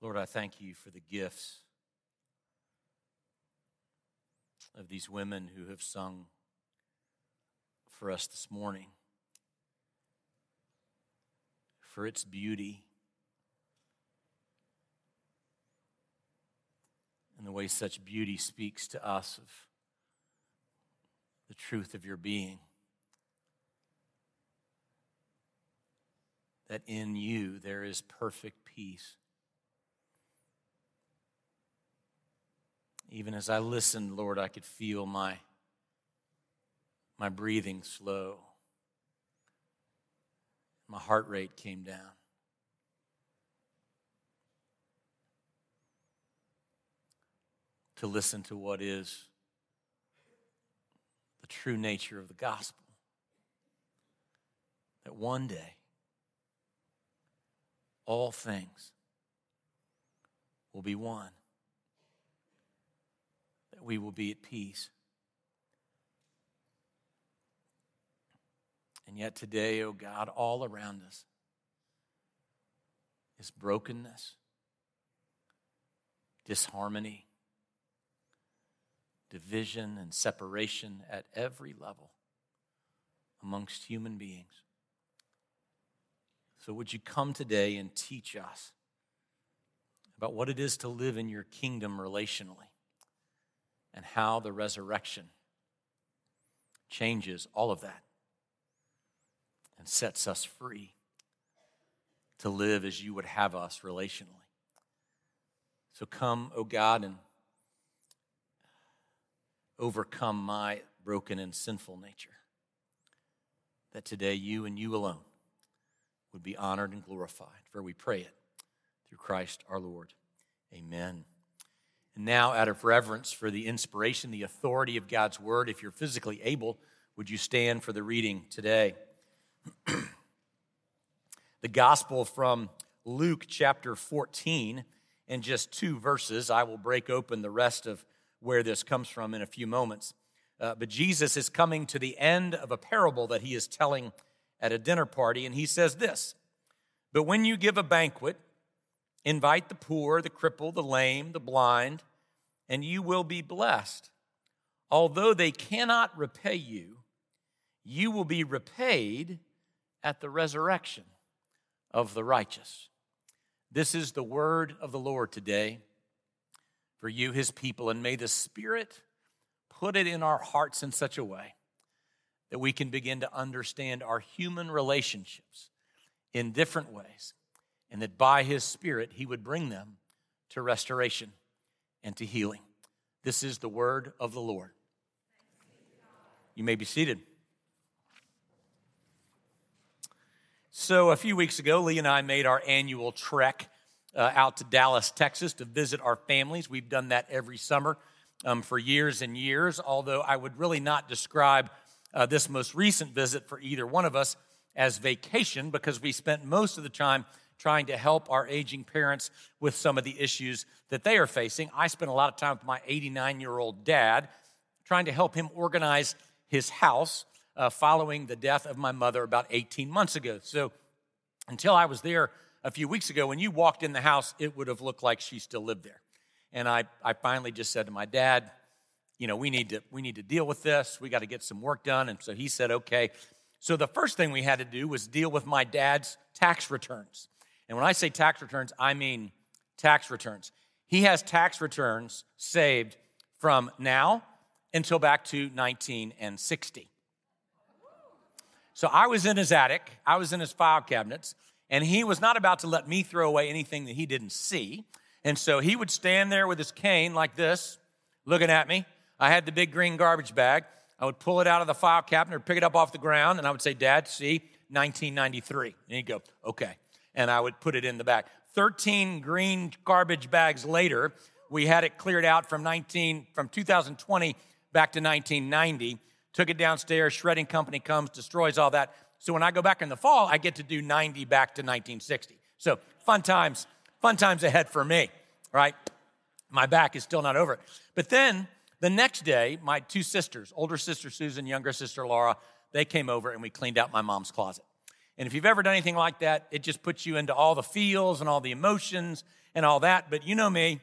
Lord, I thank you for the gifts of these women who have sung for us this morning, for its beauty and the way such beauty speaks to us of the truth of your being. That in you there is perfect peace. Even as I listened, Lord, I could feel my, my breathing slow. My heart rate came down. To listen to what is the true nature of the gospel. That one day, all things will be one that we will be at peace. And yet, today, oh God, all around us is brokenness, disharmony, division, and separation at every level amongst human beings. So, would you come today and teach us about what it is to live in your kingdom relationally? And how the resurrection changes all of that and sets us free to live as you would have us relationally. So come, O oh God, and overcome my broken and sinful nature. That today you and you alone would be honored and glorified. For we pray it through Christ our Lord. Amen. And now, out of reverence for the inspiration, the authority of God's word, if you're physically able, would you stand for the reading today? the gospel from Luke chapter 14, in just two verses. I will break open the rest of where this comes from in a few moments. Uh, but Jesus is coming to the end of a parable that he is telling at a dinner party, and he says this But when you give a banquet, invite the poor, the crippled, the lame, the blind and you will be blessed. Although they cannot repay you, you will be repaid at the resurrection of the righteous. This is the word of the Lord today for you, his people, and may the Spirit put it in our hearts in such a way that we can begin to understand our human relationships in different ways, and that by his Spirit, he would bring them to restoration and to healing. This is the word of the Lord. You may be seated. So, a few weeks ago, Lee and I made our annual trek uh, out to Dallas, Texas to visit our families. We've done that every summer um, for years and years, although I would really not describe uh, this most recent visit for either one of us as vacation because we spent most of the time trying to help our aging parents with some of the issues that they are facing. I spent a lot of time with my 89 year old dad trying to help him organize his house uh, following the death of my mother about 18 months ago. So until I was there a few weeks ago, when you walked in the house, it would have looked like she still lived there. And I, I finally just said to my dad, you know, we need to we need to deal with this. We got to get some work done. And so he said, okay. So the first thing we had to do was deal with my dad's tax returns. And when I say tax returns, I mean tax returns. He has tax returns saved from now until back to 1960. So I was in his attic, I was in his file cabinets, and he was not about to let me throw away anything that he didn't see. And so he would stand there with his cane like this, looking at me. I had the big green garbage bag. I would pull it out of the file cabinet or pick it up off the ground, and I would say, Dad, see, 1993. And he'd go, okay and I would put it in the back. 13 green garbage bags later, we had it cleared out from 19 from 2020 back to 1990. Took it downstairs, shredding company comes, destroys all that. So when I go back in the fall, I get to do 90 back to 1960. So fun times, fun times ahead for me, right? My back is still not over it. But then the next day, my two sisters, older sister Susan, younger sister Laura, they came over and we cleaned out my mom's closet. And if you've ever done anything like that, it just puts you into all the feels and all the emotions and all that. But you know me,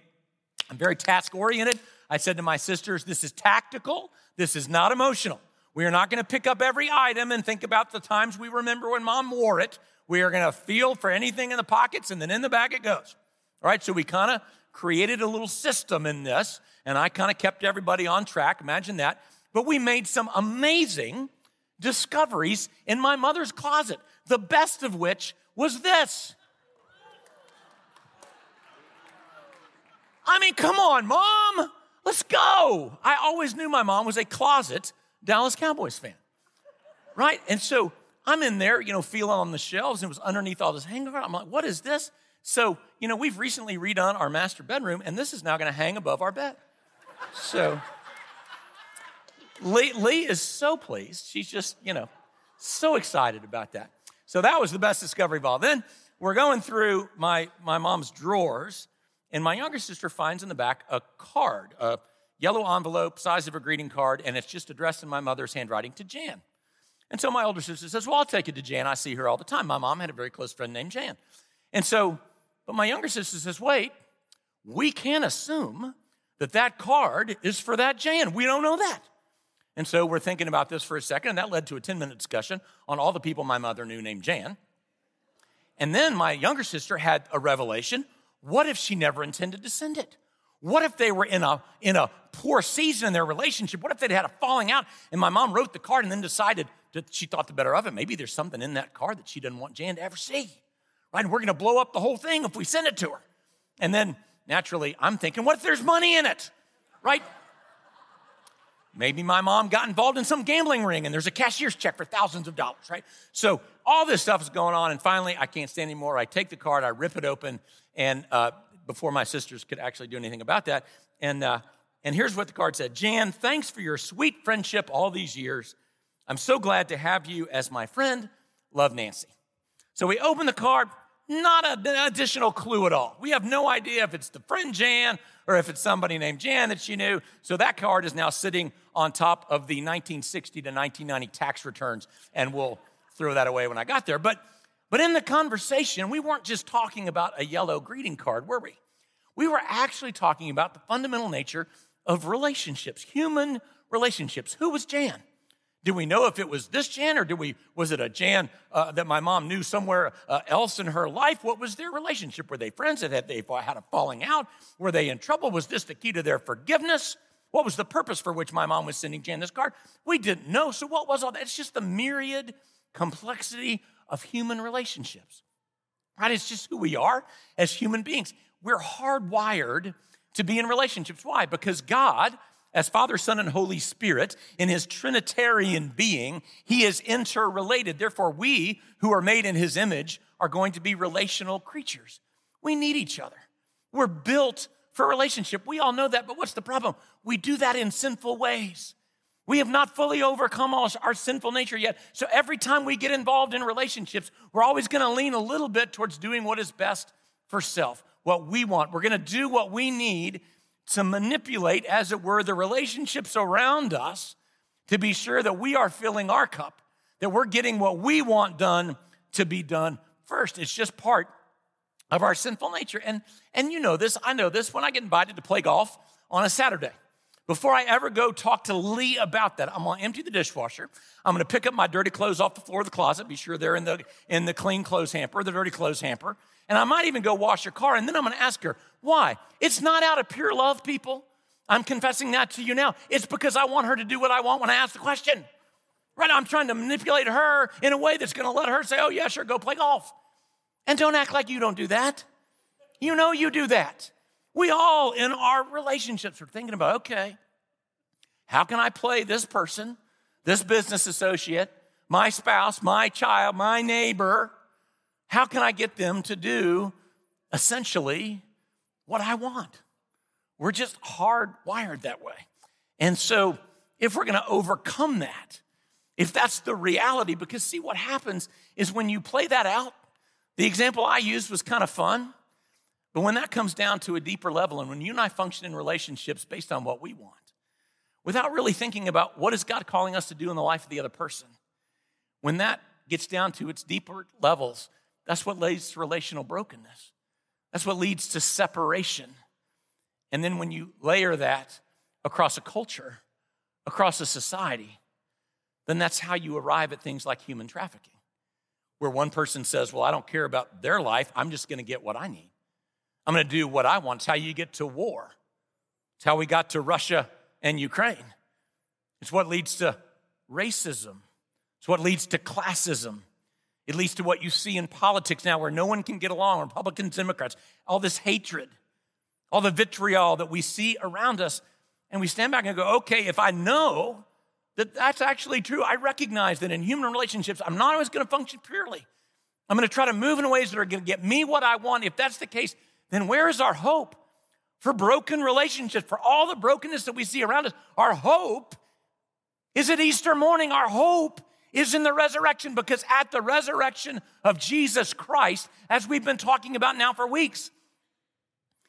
I'm very task oriented. I said to my sisters, this is tactical, this is not emotional. We are not going to pick up every item and think about the times we remember when mom wore it. We are going to feel for anything in the pockets and then in the bag it goes. All right, so we kind of created a little system in this, and I kind of kept everybody on track. Imagine that. But we made some amazing discoveries in my mother's closet, the best of which was this. I mean, come on, mom, let's go. I always knew my mom was a closet Dallas Cowboys fan, right? And so I'm in there, you know, feeling on the shelves and it was underneath all this hanger. I'm like, what is this? So, you know, we've recently redone our master bedroom and this is now to hang above our bed. So, Lee, Lee is so pleased. She's just, you know, so excited about that. So that was the best discovery of all. Then we're going through my, my mom's drawers, and my younger sister finds in the back a card, a yellow envelope, size of a greeting card, and it's just addressed in my mother's handwriting to Jan. And so my older sister says, Well, I'll take it to Jan. I see her all the time. My mom had a very close friend named Jan. And so, but my younger sister says, Wait, we can't assume that that card is for that Jan. We don't know that. And so we're thinking about this for a second, and that led to a 10 minute discussion on all the people my mother knew named Jan. And then my younger sister had a revelation. What if she never intended to send it? What if they were in a, in a poor season in their relationship? What if they'd had a falling out and my mom wrote the card and then decided that she thought the better of it? Maybe there's something in that card that she doesn't want Jan to ever see, right? And we're to blow up the whole thing if we send it to her. And then naturally, I'm thinking, what if there's money in it, right? Maybe my mom got involved in some gambling ring and there's a cashier's check for thousands of dollars, right? So all this stuff is going on. And finally, I can't stand anymore. I take the card, I rip it open, and uh, before my sisters could actually do anything about that. And, uh, and here's what the card said Jan, thanks for your sweet friendship all these years. I'm so glad to have you as my friend. Love Nancy. So we open the card, not an additional clue at all. We have no idea if it's the friend Jan or if it's somebody named Jan that you knew. So that card is now sitting on top of the 1960 to 1990 tax returns, and we'll throw that away when I got there. But, but in the conversation, we weren't just talking about a yellow greeting card, were we? We were actually talking about the fundamental nature of relationships, human relationships. Who was Jan? Do we know if it was this Jan or do we, was it a Jan uh, that my mom knew somewhere uh, else in her life? What was their relationship? Were they friends? Had they had a falling out? Were they in trouble? Was this the key to their forgiveness? What was the purpose for which my mom was sending Jan this card? We didn't know. So what was all that? It's just the myriad complexity of human relationships. Right? It's just who we are as human beings. We're hardwired to be in relationships. Why? Because God as Father, Son, and Holy Spirit, in his Trinitarian being, he is interrelated. Therefore, we who are made in his image are going to be relational creatures. We need each other. We're built for relationship. We all know that, but what's the problem? We do that in sinful ways. We have not fully overcome all our sinful nature yet. So every time we get involved in relationships, we're always going to lean a little bit towards doing what is best for self, what we want. We're going to do what we need to manipulate, as it were, the relationships around us to be sure that we are filling our cup, that we're getting what we want done to be done first. It's just part of our sinful nature. And, and you know this, I know this, when I get invited to play golf on a Saturday, before I ever go talk to Lee about that, I'm gonna empty the dishwasher. I'm gonna pick up my dirty clothes off the floor of the closet, be sure they're in the, in the clean clothes hamper, the dirty clothes hamper. And I might even go wash your car. And then I'm going to ask her, why? It's not out of pure love, people. I'm confessing that to you now. It's because I want her to do what I want when I ask the question. Right? I'm trying to manipulate her in a way that's going to let her say, oh, yeah, sure, go play golf. And don't act like you don't do that. You know you do that. We all, in our relationships, are thinking about, okay, how can I play this person, this business associate, my spouse, my child, my neighbor, how can I get them to do essentially what I want? We're just hardwired that way. And so, if we're going to overcome that, if that's the reality, because see what happens is when you play that out, the example I used was kind of fun, but when that comes down to a deeper level, and when you and I function in relationships based on what we want, without really thinking about what is God calling us to do in the life of the other person, when that gets down to its deeper levels, that's what leads to relational brokenness. That's what leads to separation. And then when you layer that across a culture, across a society, then that's how you arrive at things like human trafficking, where one person says, Well, I don't care about their life, I'm just gonna get what I need. I'm gonna do what I want. It's how you get to war, it's how we got to Russia and Ukraine. It's what leads to racism, it's what leads to classism. It leads to what you see in politics now where no one can get along, Republicans, Democrats, all this hatred, all the vitriol that we see around us. And we stand back and go, okay, if I know that that's actually true. I recognize that in human relationships, I'm not always going to function purely. I'm going to try to move in ways that are going to get me what I want. If that's the case, then where is our hope for broken relationships, for all the brokenness that we see around us? Our hope is at Easter morning. Our hope is in the resurrection because at the resurrection of Jesus Christ, as we've been talking about now for weeks,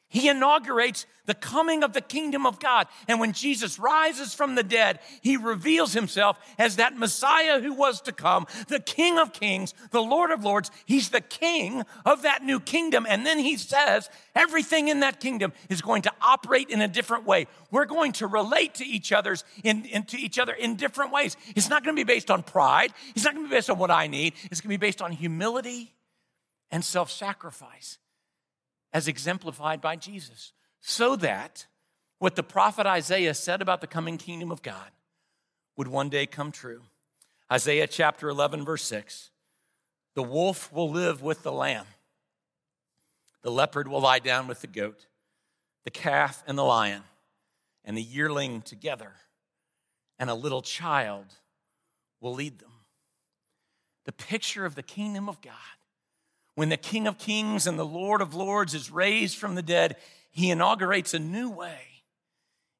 he inaugurates the coming of the kingdom of God. And when Jesus rises from the dead, he reveals himself as that Messiah who was to come, the King of kings, the Lord of lords. He's the king of that new kingdom. And then he says everything in that kingdom is going to operate in a different way. We're going to relate to each other's in, in to each other in different ways. It's not going to be based on pride. It's not going to be based on what I need. It's going to be based on humility and self-sacrifice as exemplified by Jesus, so that what the prophet Isaiah said about the coming kingdom of God would one day come true. Isaiah chapter 11, verse 6 The wolf will live with the lamb, the leopard will lie down with the goat, the calf and the lion, and the yearling together, and a little child will lead them. The picture of the kingdom of God when the King of Kings and the Lord of Lords is raised from the dead, he inaugurates a new way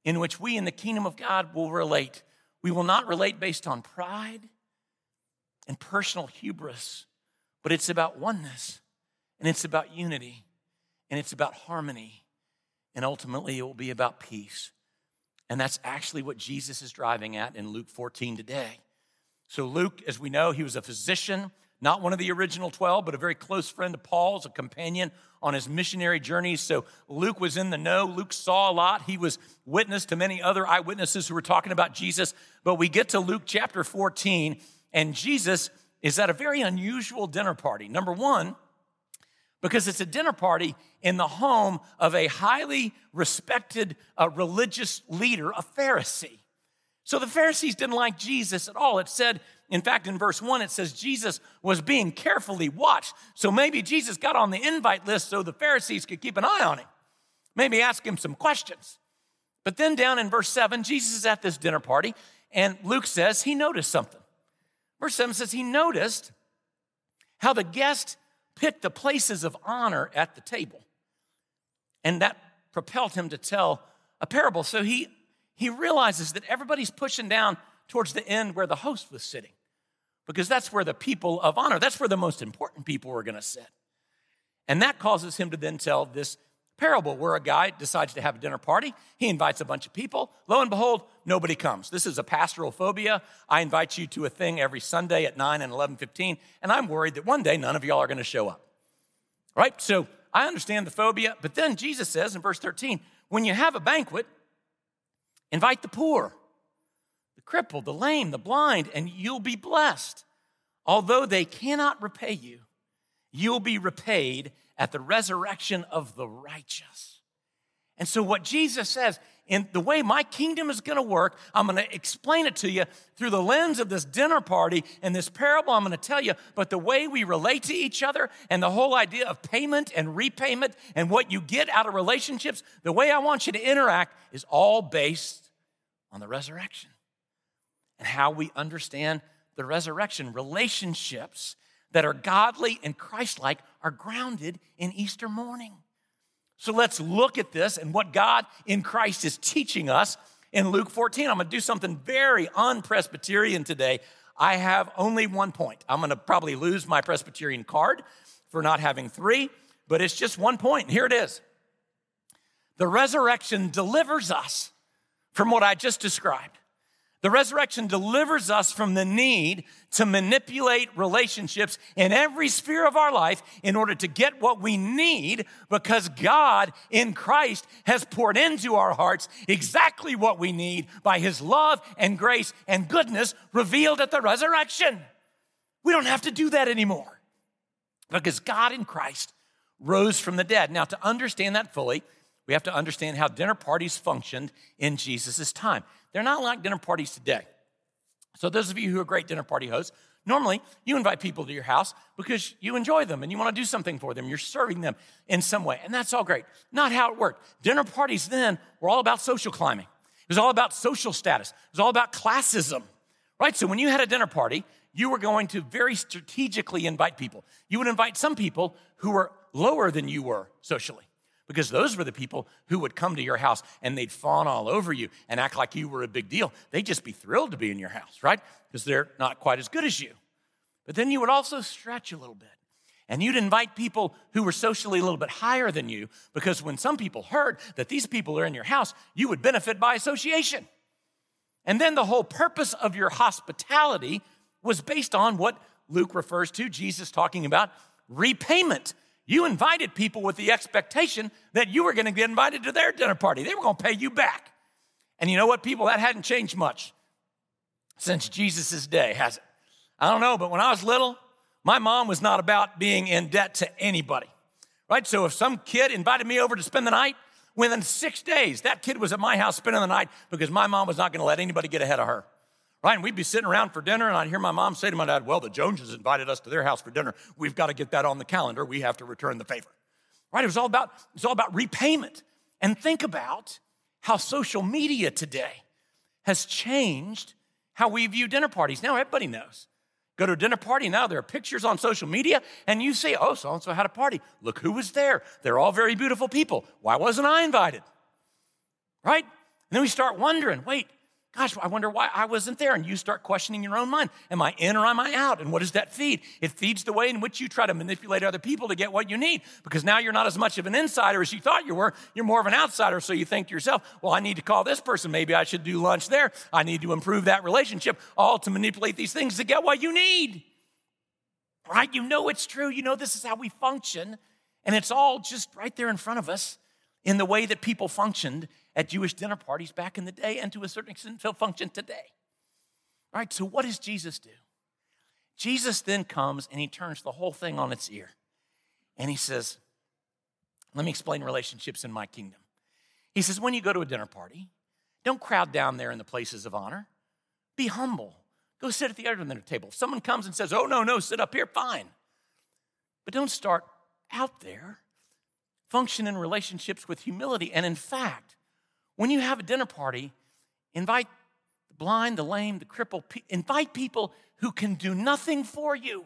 in which we in the kingdom of God will relate. We will not relate based on pride and personal hubris, but it's about oneness and it's about unity and it's about harmony. And ultimately, it will be about peace. And that's actually what Jesus is driving at in Luke 14 today. So, Luke, as we know, he was a physician not one of the original 12, but a very close friend of Paul's, a companion on his missionary journeys. So Luke was in the know. Luke saw a lot. He was witness to many other eyewitnesses who were talking about Jesus. But we get to Luke chapter 14, and Jesus is at a very unusual dinner party. Number one, because it's a dinner party in the home of a highly respected uh, religious leader, a Pharisee. So the Pharisees didn't like Jesus at all. It said in fact, in verse 1, it says Jesus was being carefully watched. So maybe Jesus got on the invite list so the Pharisees could keep an eye on him, maybe ask him some questions. But then down in verse 7, Jesus is at this dinner party, and Luke says he noticed something. Verse 7 says he noticed how the guest picked the places of honor at the table. And that propelled him to tell a parable. So he, he realizes that everybody's pushing down towards the end where the host was sitting because that's where the people of honor, that's where the most important people were going to sit. And that causes him to then tell this parable where a guy decides to have a dinner party. He invites a bunch of people. Lo and behold, nobody comes. This is a pastoral phobia. I invite you to a thing every Sunday at 9 and 11:15, and I'm worried that one day none of y'all are going to show up. Right? So I understand the phobia, but then Jesus says in verse 13, when you have a banquet, invite the poor, crippled, the lame, the blind, and you'll be blessed. Although they cannot repay you, you'll be repaid at the resurrection of the righteous. And so, what Jesus says, in the way my kingdom is going to work, I'm going to explain it to you through the lens of this dinner party and this parable I'm going to tell you. But the way we relate to each other and the whole idea of payment and repayment and what you get out of relationships, the way I want you to interact is all based on the resurrection and how we understand the resurrection. Relationships that are godly and Christ like are grounded in Easter morning. So let's look at this and what God in Christ is teaching us in Luke 14. I'm going to do something very unpresbyterian today. I have only one point. I'm going to probably lose my Presbyterian card for not having three, but it's just one point. Here it is. The resurrection delivers us from what I just described The resurrection delivers us from the need to manipulate relationships in every sphere of our life in order to get what we need because God in Christ has poured into our hearts exactly what we need by his love and grace and goodness revealed at the resurrection. We don't have to do that anymore because God in Christ rose from the dead. Now, to understand that fully, we have to understand how dinner parties functioned in Jesus' time. They're not like dinner parties today. So, those of you who are great dinner party hosts, normally you invite people to your house because you enjoy them and you want to do something for them. You're serving them in some way, and that's all great. Not how it worked. Dinner parties then were all about social climbing, it was all about social status, it was all about classism, right? So, when you had a dinner party, you were going to very strategically invite people. You would invite some people who were lower than you were socially because those were the people who would come to your house and they'd fawn all over you and act like you were a big deal. They'd just be thrilled to be in your house, right? Because they're not quite as good as you. But then you would also stretch a little bit. And you'd invite people who were socially a little bit higher than you because when some people heard that these people are in your house, you would benefit by association. And then the whole purpose of your hospitality was based on what Luke refers to, Jesus talking about repayment. You invited people with the expectation that you were going to get invited to their dinner party. They were going to pay you back. And you know what, people? That hadn't changed much since Jesus' day, has it? I don't know, but when I was little, my mom was not about being in debt to anybody, right? So if some kid invited me over to spend the night, within six days, that kid was at my house spending the night because my mom was not going to let anybody get ahead of her. Right? And we'd be sitting around for dinner, and I'd hear my mom say to my dad, Well, the Joneses invited us to their house for dinner. We've got to get that on the calendar. We have to return the favor. Right? It was all about, it was all about repayment. And think about how social media today has changed how we view dinner parties. Now everybody knows. Go to a dinner party, now there are pictures on social media, and you see, oh, so and so had a party. Look who was there. They're all very beautiful people. Why wasn't I invited? Right? And then we start wondering wait, Gosh, I wonder why I wasn't there. And you start questioning your own mind. Am I in or am I out? And what does that feed? It feeds the way in which you try to manipulate other people to get what you need because now you're not as much of an insider as you thought you were. You're more of an outsider. So you think to yourself, well, I need to call this person. Maybe I should do lunch there. I need to improve that relationship, all to manipulate these things to get what you need. Right? You know it's true. You know this is how we function. And it's all just right there in front of us in the way that people functioned at Jewish dinner parties back in the day and to a certain extent still function today. All right, so what does Jesus do? Jesus then comes and he turns the whole thing on its ear. And he says, Let me explain relationships in my kingdom. He says, When you go to a dinner party, don't crowd down there in the places of honor. Be humble. Go sit at the other end of the table. If someone comes and says, Oh, no, no, sit up here, fine. But don't start out there. Function in relationships with humility. And in fact, when you have a dinner party, invite the blind, the lame, the crippled, invite people who can do nothing for you.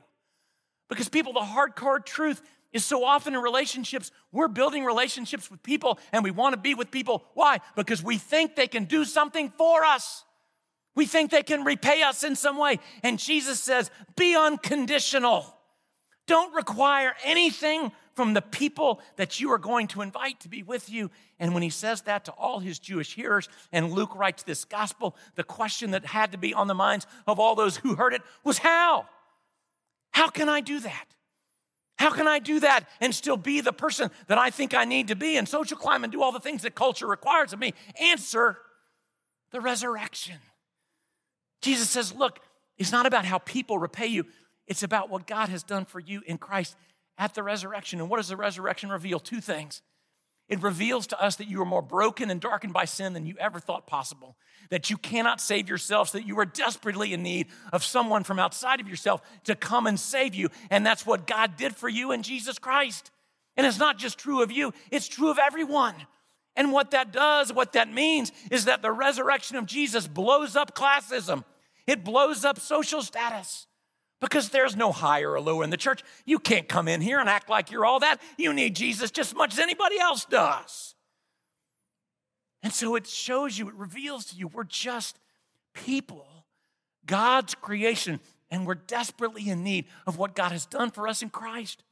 Because people, the hard hardcore truth is so often in relationships, we're building relationships with people and we want to be with people. Why? Because we think they can do something for us. We think they can repay us in some way. And Jesus says, be unconditional. Don't require anything from the people that you are going to invite to be with you. And when he says that to all his Jewish hearers, and Luke writes this gospel, the question that had to be on the minds of all those who heard it was how? How can I do that? How can I do that and still be the person that I think I need to be and social climb and do all the things that culture requires of me? Answer the resurrection. Jesus says, Look, it's not about how people repay you, it's about what God has done for you in Christ at the resurrection. And what does the resurrection reveal? Two things. It reveals to us that you are more broken and darkened by sin than you ever thought possible, that you cannot save yourselves, that you are desperately in need of someone from outside of yourself to come and save you. And that's what God did for you in Jesus Christ. And it's not just true of you, it's true of everyone. And what that does, what that means, is that the resurrection of Jesus blows up classism, it blows up social status because there's no higher or lower in the church. You can't come in here and act like you're all that. You need Jesus just as much as anybody else does. And so it shows you, it reveals to you, we're just people, God's creation, and we're desperately in need of what God has done for us in Christ.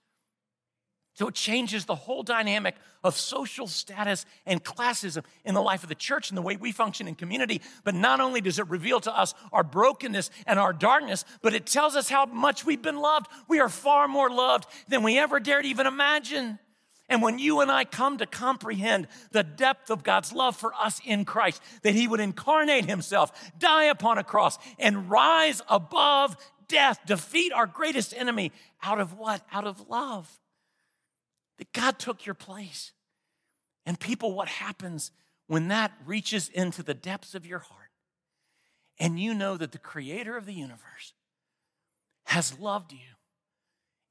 So it changes the whole dynamic of social status and classism in the life of the church and the way we function in community. But not only does it reveal to us our brokenness and our darkness, but it tells us how much we've been loved. We are far more loved than we ever dared even imagine. And when you and I come to comprehend the depth of God's love for us in Christ, that He would incarnate Himself, die upon a cross, and rise above death, defeat our greatest enemy out of what? Out of love that God took your place. And people, what happens when that reaches into the depths of your heart and you know that the creator of the universe has loved you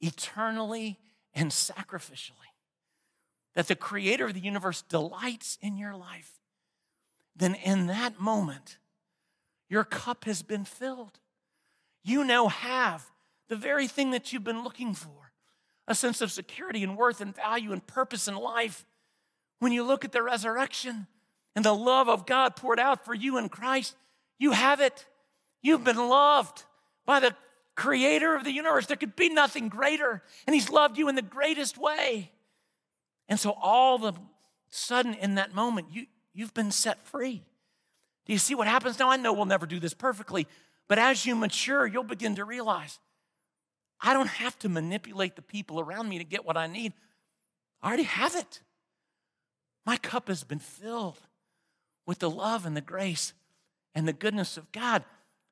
eternally and sacrificially, that the creator of the universe delights in your life, then in that moment, your cup has been filled. You now have the very thing that you've been looking for a sense of security and worth and value and purpose in life. When you look at the resurrection and the love of God poured out for you in Christ, you have it. You've been loved by the creator of the universe. There could be nothing greater, and He's loved you in the greatest way. And so, all of a sudden, in that moment, you, you've been set free. Do you see what happens? Now, I know we'll never do this perfectly, but as you mature, you'll begin to realize I don't have to manipulate the people around me to get what I need. I already have it. My cup has been filled with the love and the grace and the goodness of God.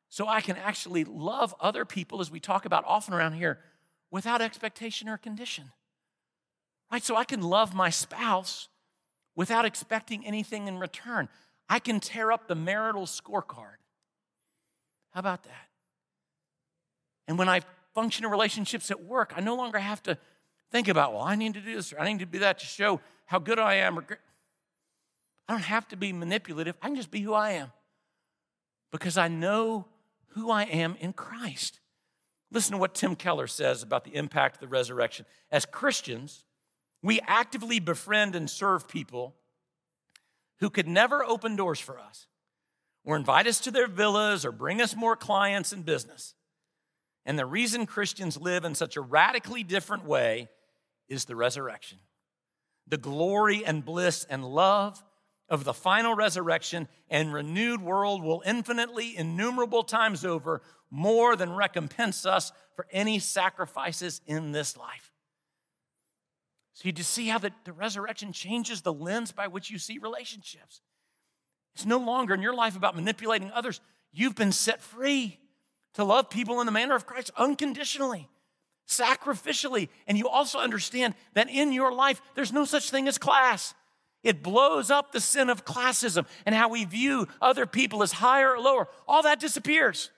So I can actually love other people, as we talk about often around here, without expectation or condition. Right? So I can love my spouse without expecting anything in return. I can tear up the marital scorecard. How about that? And when I functional relationships at work. I no longer have to think about, well, I need to do this or I need to do that to show how good I am. I don't have to be manipulative. I can just be who I am because I know who I am in Christ. Listen to what Tim Keller says about the impact of the resurrection. As Christians, we actively befriend and serve people who could never open doors for us or invite us to their villas or bring us more clients and business. And the reason Christians live in such a radically different way is the resurrection. The glory and bliss and love of the final resurrection and renewed world will infinitely, innumerable times over, more than recompense us for any sacrifices in this life. So you just see how the, the resurrection changes the lens by which you see relationships. It's no longer in your life about manipulating others. You've been set free to love people in the manner of Christ unconditionally, sacrificially. And you also understand that in your life, there's no such thing as class. It blows up the sin of classism and how we view other people as higher or lower. All that disappears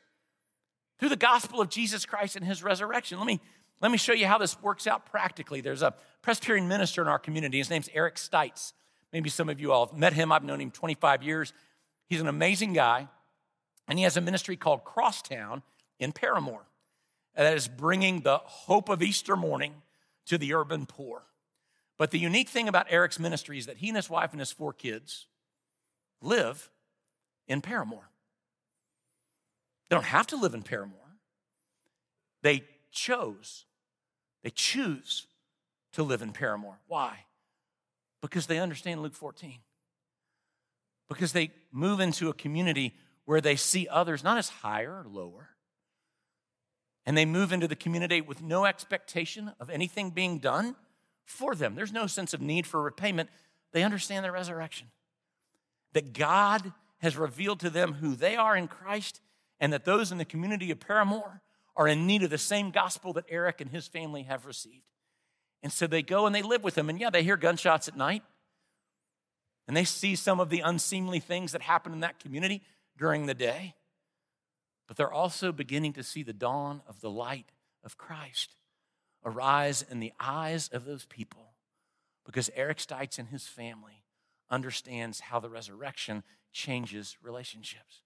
through the gospel of Jesus Christ and his resurrection. Let me, let me show you how this works out practically. There's a Presbyterian minister in our community. His name's Eric Stites. Maybe some of you all have met him. I've known him 25 years. He's an amazing guy. And he has a ministry called Crosstown in Parramore that is bringing the hope of Easter morning to the urban poor. But the unique thing about Eric's ministry is that he and his wife and his four kids live in Parramore. They don't have to live in Parramore. They chose, they choose to live in Parramore. Why? Because they understand Luke 14. Because they move into a community where they see others not as higher or lower. And they move into the community with no expectation of anything being done for them. There's no sense of need for repayment. They understand the resurrection. That God has revealed to them who they are in Christ, and that those in the community of Parramore are in need of the same gospel that Eric and his family have received. And so they go and they live with them. And yeah, they hear gunshots at night. And they see some of the unseemly things that happen in that community during the day, but they're also beginning to see the dawn of the light of Christ arise in the eyes of those people because Eric Stites and his family understands how the resurrection changes relationships.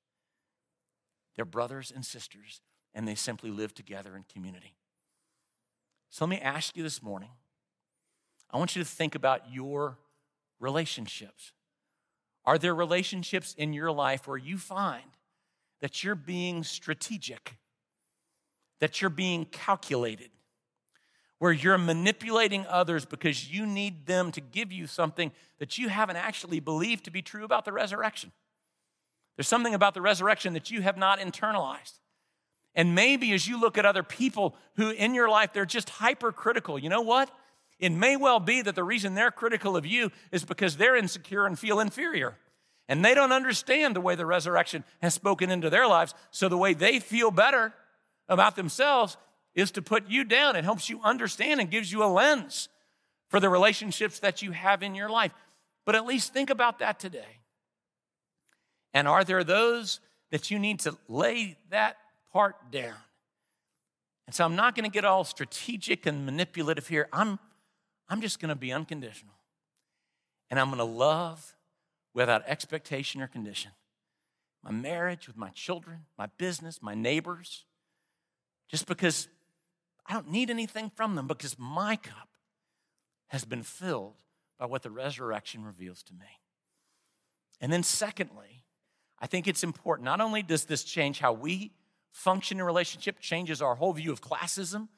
They're brothers and sisters, and they simply live together in community. So let me ask you this morning I want you to think about your relationships. Are there relationships in your life where you find that you're being strategic, that you're being calculated, where you're manipulating others because you need them to give you something that you haven't actually believed to be true about the resurrection. There's something about the resurrection that you have not internalized. And maybe as you look at other people who in your life, they're just hypercritical, you know what? It may well be that the reason they're critical of you is because they're insecure and feel inferior. And they don't understand the way the resurrection has spoken into their lives. So the way they feel better about themselves is to put you down. It helps you understand and gives you a lens for the relationships that you have in your life. But at least think about that today. And are there those that you need to lay that part down? And so I'm not going to get all strategic and manipulative here. I'm, I'm just going to be unconditional. And I'm going to love without expectation or condition my marriage with my children, my business, my neighbors, just because I don't need anything from them because my cup has been filled by what the resurrection reveals to me. And then, secondly, I think it's important. Not only does this change how we function in relationship, changes our whole view of classism,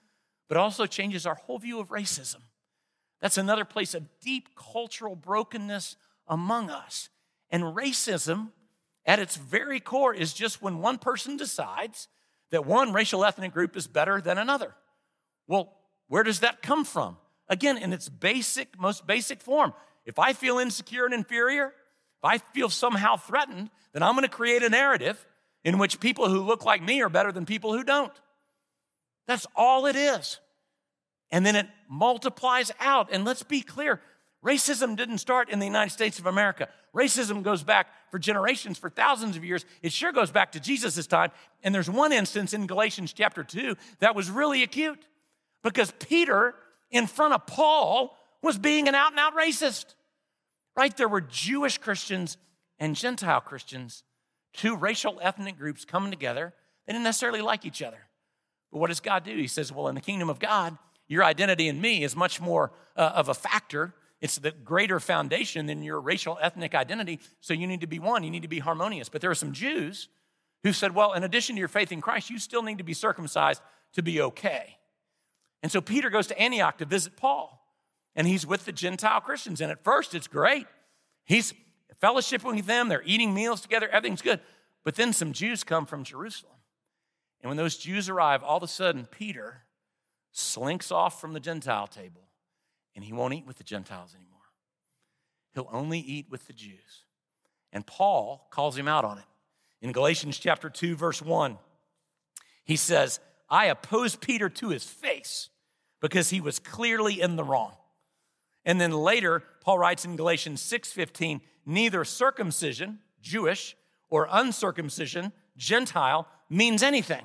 but also changes our whole view of racism. That's another place of deep cultural brokenness among us. And racism, at its very core, is just when one person decides that one racial ethnic group is better than another. Well, where does that come from? Again, in its basic, most basic form. If I feel insecure and inferior, if I feel somehow threatened, then I'm going to create a narrative in which people who look like me are better than people who don't. That's all it is. And then it multiplies out. And let's be clear racism didn't start in the United States of America. Racism goes back for generations, for thousands of years. It sure goes back to Jesus' time. And there's one instance in Galatians chapter 2 that was really acute because Peter, in front of Paul, was being an out and out racist. Right? There were Jewish Christians and Gentile Christians, two racial ethnic groups coming together. They didn't necessarily like each other. But what does God do? He says, Well, in the kingdom of God, your identity in me is much more uh, of a factor. It's the greater foundation than your racial ethnic identity. So you need to be one, you need to be harmonious. But there are some Jews who said, Well, in addition to your faith in Christ, you still need to be circumcised to be okay. And so Peter goes to Antioch to visit Paul, and he's with the Gentile Christians. And at first, it's great. He's fellowshipping with them, they're eating meals together, everything's good. But then some Jews come from Jerusalem. And when those Jews arrive, all of a sudden, Peter slinks off from the Gentile table, and he won't eat with the Gentiles anymore. He'll only eat with the Jews. And Paul calls him out on it. In Galatians chapter 2, verse 1, he says, I oppose Peter to his face because he was clearly in the wrong. And then later, Paul writes in Galatians 6:15, neither circumcision, Jewish, or uncircumcision, Gentile, means anything.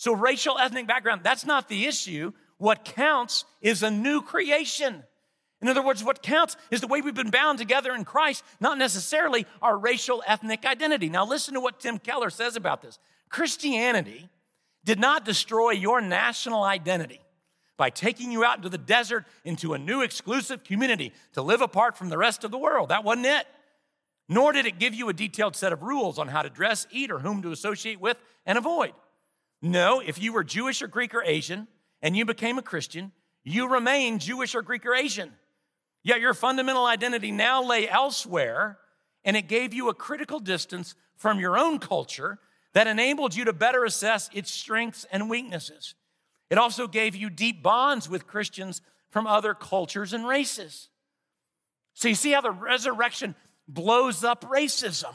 So racial ethnic background, that's not the issue. What counts is a new creation. In other words, what counts is the way we've been bound together in Christ, not necessarily our racial ethnic identity. Now, listen to what Tim Keller says about this. Christianity did not destroy your national identity by taking you out into the desert into a new exclusive community to live apart from the rest of the world. That wasn't it. Nor did it give you a detailed set of rules on how to dress, eat, or whom to associate with and avoid. No, if you were Jewish or Greek or Asian and you became a Christian, you remain Jewish or Greek or Asian. Yet your fundamental identity now lay elsewhere, and it gave you a critical distance from your own culture that enabled you to better assess its strengths and weaknesses. It also gave you deep bonds with Christians from other cultures and races. So you see how the resurrection blows up racism.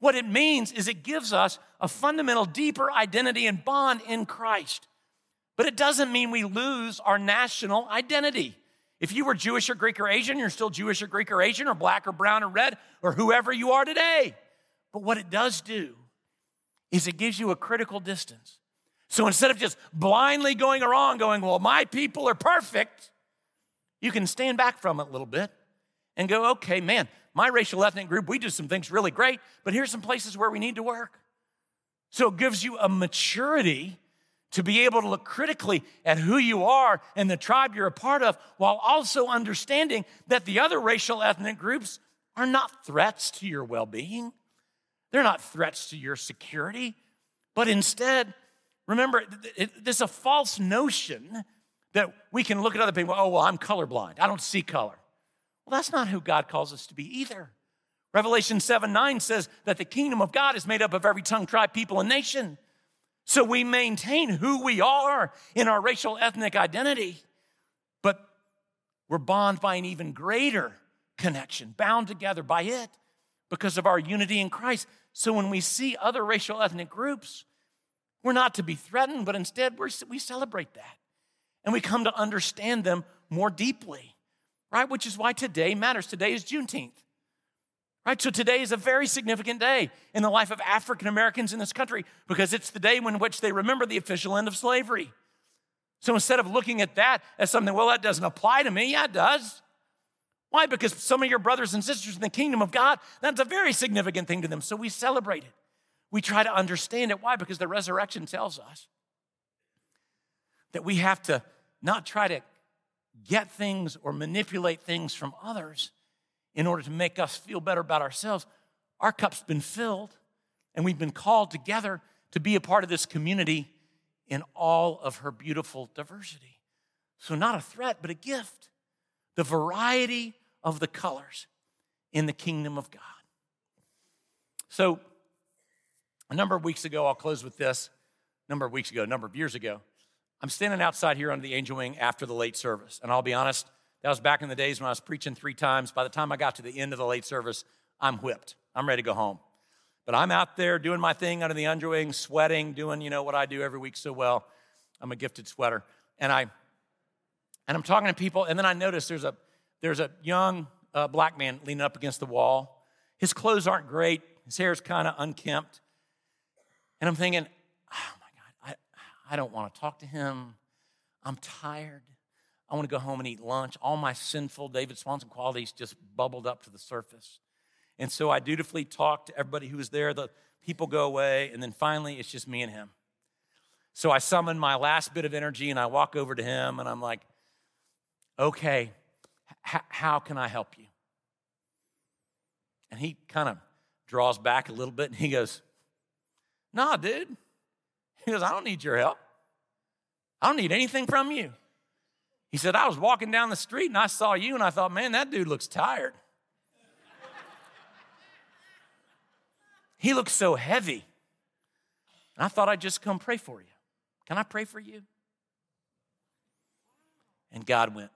What it means is it gives us a fundamental, deeper identity and bond in Christ. But it doesn't mean we lose our national identity. If you were Jewish or Greek or Asian, you're still Jewish or Greek or Asian or black or brown or red or whoever you are today. But what it does do is it gives you a critical distance. So instead of just blindly going around going, well, my people are perfect, you can stand back from it a little bit and go, okay, man, my racial ethnic group, we do some things really great, but here's some places where we need to work. So it gives you a maturity to be able to look critically at who you are and the tribe you're a part of, while also understanding that the other racial ethnic groups are not threats to your well being. They're not threats to your security, but instead, Remember, there's a false notion That we can look at other people, oh, well, I'm colorblind. I don't see color. Well, that's not who God calls us to be either. Revelation 7 9 says that the kingdom of God is made up of every tongue, tribe, people, and nation. So we maintain who we are in our racial ethnic identity, but we're bound by an even greater connection, bound together by it because of our unity in Christ. So when we see other racial ethnic groups, we're not to be threatened, but instead we celebrate that. And we come to understand them more deeply, right? Which is why today matters. Today is Juneteenth. Right? So today is a very significant day in the life of African Americans in this country because it's the day in which they remember the official end of slavery. So instead of looking at that as something, well, that doesn't apply to me, yeah, it does. Why? Because some of your brothers and sisters in the kingdom of God, that's a very significant thing to them. So we celebrate it. We try to understand it. Why? Because the resurrection tells us that we have to not try to get things or manipulate things from others in order to make us feel better about ourselves. Our cup's been filled, and we've been called together to be a part of this community in all of her beautiful diversity. So, not a threat, but a gift. The variety of the colors in the kingdom of God. So, a number of weeks ago, I'll close with this. A number of weeks ago, a number of years ago, I'm standing outside here under the angel wing after the late service. And I'll be honest, that was back in the days when I was preaching three times. By the time I got to the end of the late service, I'm whipped. I'm ready to go home. But I'm out there doing my thing under the angel wing, sweating, doing, you know, what I do every week so well. I'm a gifted sweater. And I and I'm talking to people, and then I notice there's a there's a young uh, black man leaning up against the wall. His clothes aren't great. His hair's kind of unkempt. And I'm thinking, I, don't want to talk to him. I'm tired. I want to go home and eat lunch. All my sinful David Swanson qualities just bubbled up to the surface. And so I dutifully talk to everybody who was there. The people go away, and then finally it's just me and him. So I summon my last bit of energy and I walk over to him and I'm like, okay, h- how can I help you? And he kind of draws back a little bit and he goes, Nah, dude. He goes, I don't need your help. I don't need anything from you. He said, I was walking down the street and I saw you and I thought, man, that dude looks tired. he looks so heavy. And I thought I'd just come pray for you. Can I pray for you? And God went,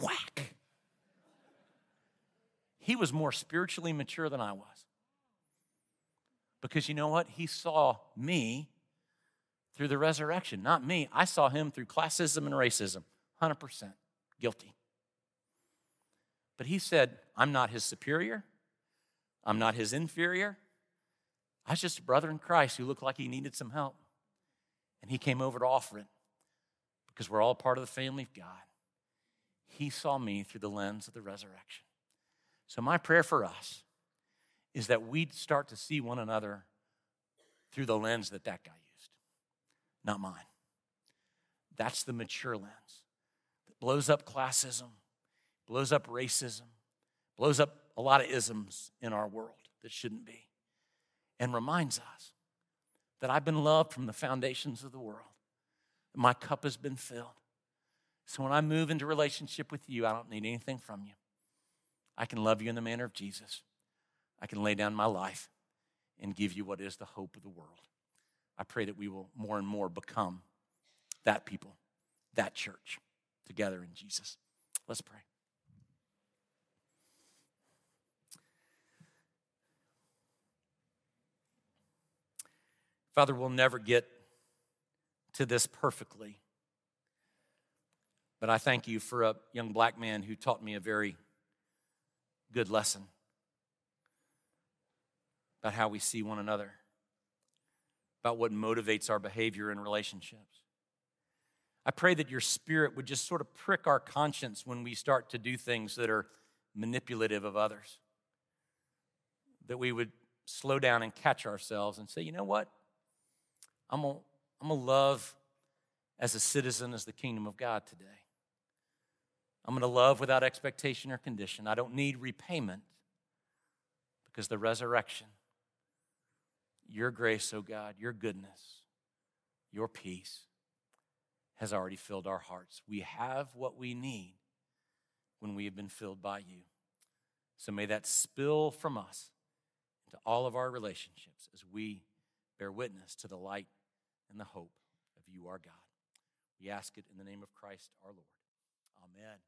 whack. He was more spiritually mature than I was. Because you know what? He saw me through the resurrection, not me. I saw him through classism and racism. 100% guilty. But he said, I'm not his superior. I'm not his inferior. I was just a brother in Christ who looked like he needed some help. And he came over to offer it because we're all part of the family of God. He saw me through the lens of the resurrection. So, my prayer for us is that we'd start to see one another through the lens that that guy not mine. That's the mature lens that blows up classism, blows up racism, blows up a lot of isms in our world that shouldn't be, and reminds us that I've been loved from the foundations of the world. My cup has been filled. So when I move into relationship with you, I don't need anything from you. I can love you in the manner of Jesus. I can lay down my life and give you what is the hope of the world. I pray that we will more and more become that people, that church together in Jesus. Let's pray. Father, we'll never get to this perfectly. But I thank you for a young black man who taught me a very good lesson about how we see one another, about what motivates our behavior in relationships. I pray that your spirit would just sort of prick our conscience when we start to do things that are manipulative of others. That we would slow down and catch ourselves and say, you know what? I'm going I'm to love as a citizen as the kingdom of God today. I'm going to love without expectation or condition. I don't need repayment because the resurrection, your grace, oh God, your goodness, your peace, has already filled our hearts. We have what we need when we have been filled by you. So may that spill from us into all of our relationships as we bear witness to the light and the hope of you, our God. We ask it in the name of Christ our Lord. Amen.